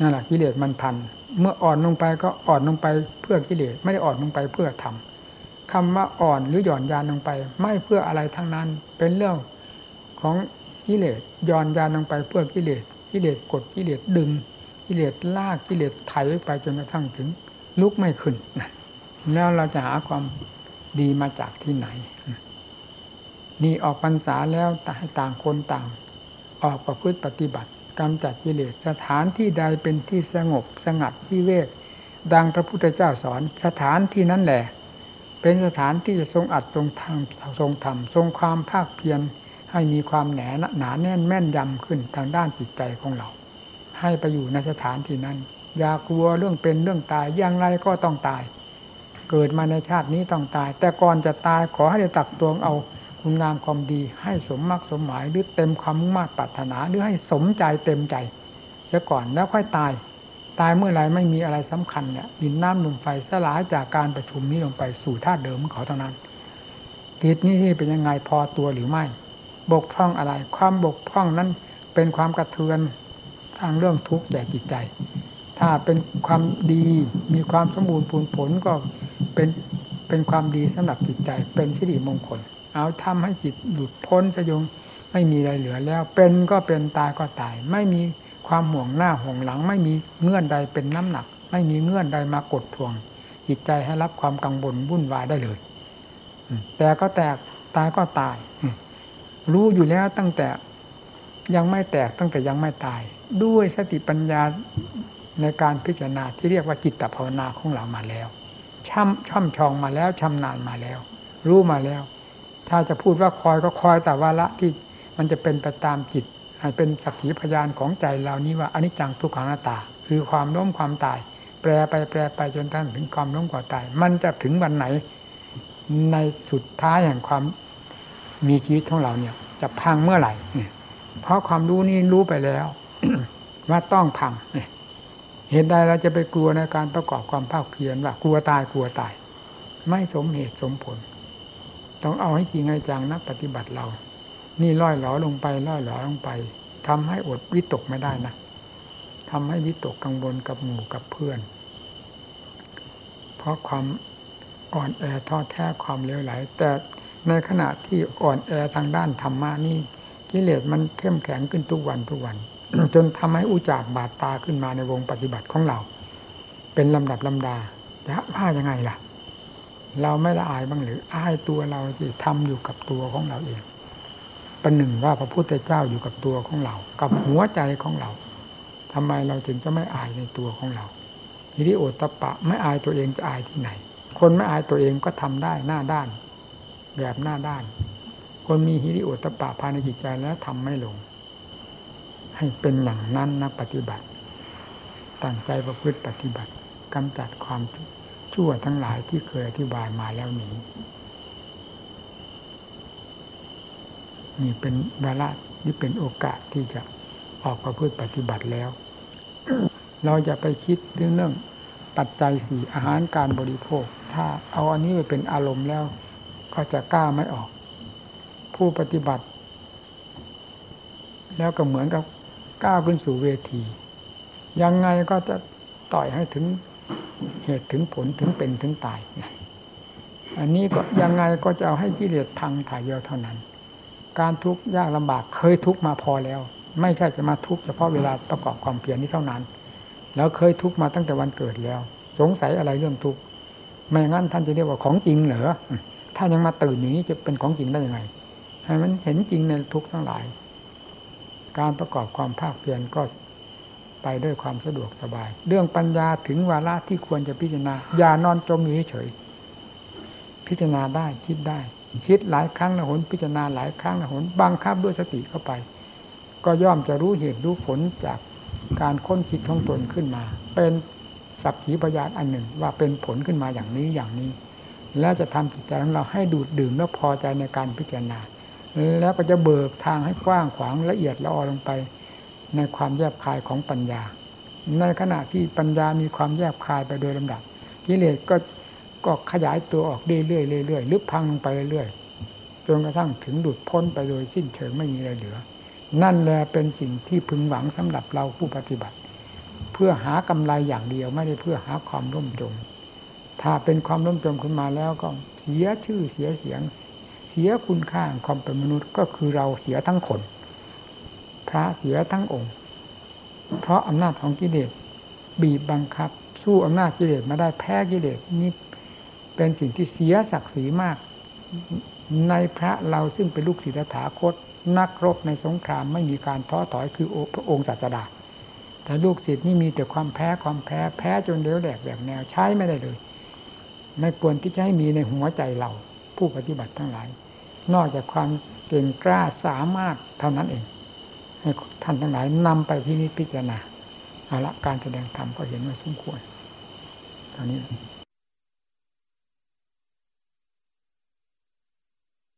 นั่นแหละกิเลสมันพัน เมื่ออ่อนลงไปก็อ่อนลงไปเพื่อกิเลสไม่ได้อ่อนลงไปเพื่อทำคำว่าอ่อนหรือหย่อนยานลงไป ไม่เพื่ออะไรทั้งนั้น เป็นเรื่องของกิเลสย่อนยานลงไปเพื่อกิเลสกิเลสกดกิเลสดึง กิเลสลากกิเลสไถไปจนกระทั่งถึง ลุกไม่ขึ้นแล้วเราจะหาความดีมาจากที่ไหน นี่ออกพรรษาแล้วให้ต่างคนต่าง ออกประพฤติปฏิบัติกำจัดกิเลสสถานที่ใดเป็นที่สงบสงัดที่เวกดังพระพุทธเจ้าสอนสถานที่นั้นแหละ เป็นสถานที่จะทรงอัดทรงทางทรงธรรมทรงความภาคเพียรให้มีความแหนหนาแน่นแม่นยำขึ้นทางด้านจิตใจของเรา ให้ไปอยู่ในสถานที่นั้น อย่ากลัวเรื่องเป็นเรื่องตายอย่างไรก็ต้องตาย เกิดมาในชาตินี้ต้องตาย แต่ก่อนจะตายขอให้ได้ตักตวงเอาคุณงามความดี ให้สมมากสมหมายหรือเต็มความมุ่งมั่ปรารถนาหรือให้สมใจเต็มใจเสียก่อนแล้วค่อยตาย ตายเมื่อไรไม่มีอะไรสำคัญเนี่ยดินน้ำลมไฟสลายจากการประชุมนี้ลงไปสู่ธาตุเดิมของเขาเท่านั้นจิตนี้ที่เป็นยังไงพอตัวหรือไม่ บกพร่องอะไร ความบกพร่องนั้นเป็นความกระเทือน ทางเรื่องทุกข์แก่จิตใจ ถ้าเป็นความดีมีความสมบูรณ์ผลผลก็เป็นเป็นความดีสำหรับจิตใจ เป็นสิริมงคล เอาทำให้จิตหลุดพ้นสยงไม่มีอะไรเหลือแล้ว เป็นก็เป็นตายก็ตาย ไม่มีความห่วงหน้าห่วงหลัง ไม่มีเงื่อนใดเป็นน้ำหนัก ไม่มีเงื่อนใดมากดทวง จิตใจให้รับความกังวลวุ่นวายได้เลยแต่ก็แตกตายก็ตาย รู้อยู่แล้วตั้งแต่ยังไม่แตกตั้งแต่ยังไม่ตาย ด้วยสติปัญญาในการพิจารณาที่เรียกว่าจิตภาวนาของเรามาแล้วช่ำช่ำชองมาแล้วชำนาญมาแล้ว รู้มาแล้ว ถ้าจะพูดว่าคอยก็คอยแต่ว่าละที่มันจะเป็นไปตามจิตให้เป็นสักขีพยานของใจเรานี้ว่าอนิจจังทุกขังหน้าตา คือความล้มความตาย แปรไปแปรไปจนท่านถึงความล้มความตาย มันจะถึงวันไหน ในสุดท้ายแห่งความมีชีวิตของเราเนี่ย จะพังเมื่อไหร่เพราะความรู้นี้รู้ไปแล้ว ว่าต้องพังเหตุใดเราจะไปกลัวในการประกอบความภาคเพียรว่ากลัวตายกลัวตาย ไม่สมเหตุสมผล ต้องเอาให้จริงให้จังนักปฏิบัติเรา นี่ล่อยหลอลงไปล่อยหลอลงไปทำให้อดวิตกไม่ได้นะทำให้วิตกกังวลกับหมู่กับเพื่อน เพราะความอ่อนแอท้อแท้ความเลวไหล แต่ในขณะที่อ่อนแอทางด้านธรรมะนี่กิเลสมันเข้มแข็งขึ้นทุกวันทุกวัน จนทำให้อุจารบาดตาขึ้นมาในวงปฏิบัติของเรา เป็นลำดับลำดาจะว่ายังไงล่ะ เราไม่ละอายบ้างหรืออายตัวเราที่ทำอยู่กับตัวของเราเองประหนึ่งว่าพระพุทธเจ้าอยู่กับตัวของเรา กับหัวใจของเราทำไมเราจึงจะไม่อายในตัวของเราฮิริโอตปะ ไม่อายตัวเองจะอายที่ไหน คนไม่อายตัวเองก็ทำได้หน้าด้าน แบบหน้าด้าน คนมีฮิริโอตปะภายในจิตใจแล้วทำไม่ลง ให้เป็นอย่างนั้นนะปฏิบัติตั้งใจประพฤติปฏิบัติกำจัดความชั่วทั้งหลายที่เคยอธิบายมาแล้วนี้ นี่เป็นเวลานี่เป็นโอกาสที่จะออกประพฤติปฏิบัติแล้ว เราจะไปคิดเรื่องเรื่องปัจจัยสี่อาหารการบริโภค ถ้าเอาอันนี้ไปเป็นอารมณ์แล้ว ก็จะกล้าไม่ออก ผู้ปฏิบัติ แล้วก็เหมือนกับ ก้าวขึ้นสู่เวที ยังไงก็จะต่อยให้ถึงเหตุถึงผลถึงเป็นถึงตาย อันนี้ก็ยังไงก็จะเอาให้กิเลสพังถ่ายเดียวเท่านั้น การทุกข์ยากลำบากเคยทุกข์มาพอแล้ว ไม่ใช่จะมาทุกข์เฉพาะเวลาประกอบความเพียรนี้เท่านั้น แล้วเคยทุกข์มาตั้งแต่วันเกิดแล้ว สงสัยอะไรเรื่องทุกข์ไม่งั้นท่านจะเรียกว่าของจริงเหรอถ้ายังมาตื่นอย่างนี้จะเป็นของจริงได้ยังไงให้มันเห็นจริงในทุกข์ทั้งหลาย การประกอบความภาคเพียรก็ไปด้วยความสะดวกสบาย เรื่องปัญญาถึงวาระที่ควรจะพิจารณา อย่านอนจมอยู่เฉย พิจารณาได้คิดได้ คิดหลายครั้งละหนพิจารณาหลายครั้งละหนบังคับด้วยสติเข้าไป ก็ย่อมจะรู้เหตุรู้ผลจากการค้นคิดของตนขึ้นมา เป็นสักขีพยานอันหนึ่งว่าเป็นผลขึ้นมาอย่างนี้อย่างนี้ แล้วจะทำจิตใจของเราให้ดูดดื่มและพอใจในการพิจารณา แล้วก็จะเบิกทางให้กว้างขวางละเอียดละออลงไป ในความแยบคายของปัญญา ในขณะที่ปัญญามีความแยบคายไปโดยลำดับกิเลสก็ก็ขยายตัวออกเรื่อยๆเรื่อยๆลึกพังไปเรื่อยๆจนกระทั่งถึงดุดพ้นไปโดยสิ้นเชิงไม่มีอะไรเหลือ นั่นแหละเป็นสิ่งที่พึงหวังสำหรับเราผู้ปฏิบัติ เพื่อหากำไรอย่างเดียวไม่ได้เพื่อหาความร่มจม ถ้าเป็นความร่มจมขึ้นมาแล้วก็เสียชื่อเสียเสียง สียคุณค่าความเป็นมนุษย์ก็คือเราเสียทั้งคน พระเสียทั้งองค์ เพราะอำนาจของกิเลสบีบบังคับ สู้อำนาจกิเลสมาได้แพ้กิเลสนี่เป็นสิ่งที่เสียศักดิ์ศรีมาก ในพระเราซึ่งเป็นลูกศิษย์ถาคต นักรบในสงครามไม่มีการท้อถอยคือพระองค์ศาสดาแต่ลูกศิษย์นี่มีแต่ความแพ้ความแพ้แพ้จนเดียวแดกแบบแนวใช้ไม่ได้เลย ไม่ควรที่จะให้มีในหัวใจเราผู้ปฏิบัติทั้งหลาย นอกจากความเก่งกล้าสามารถเท่านั้นเอง ให้ท่านทั้งหลายนำไปพินิจพิจารณาเอาละการแสดงธรรมก็เห็นว่าสมควรตอนนี้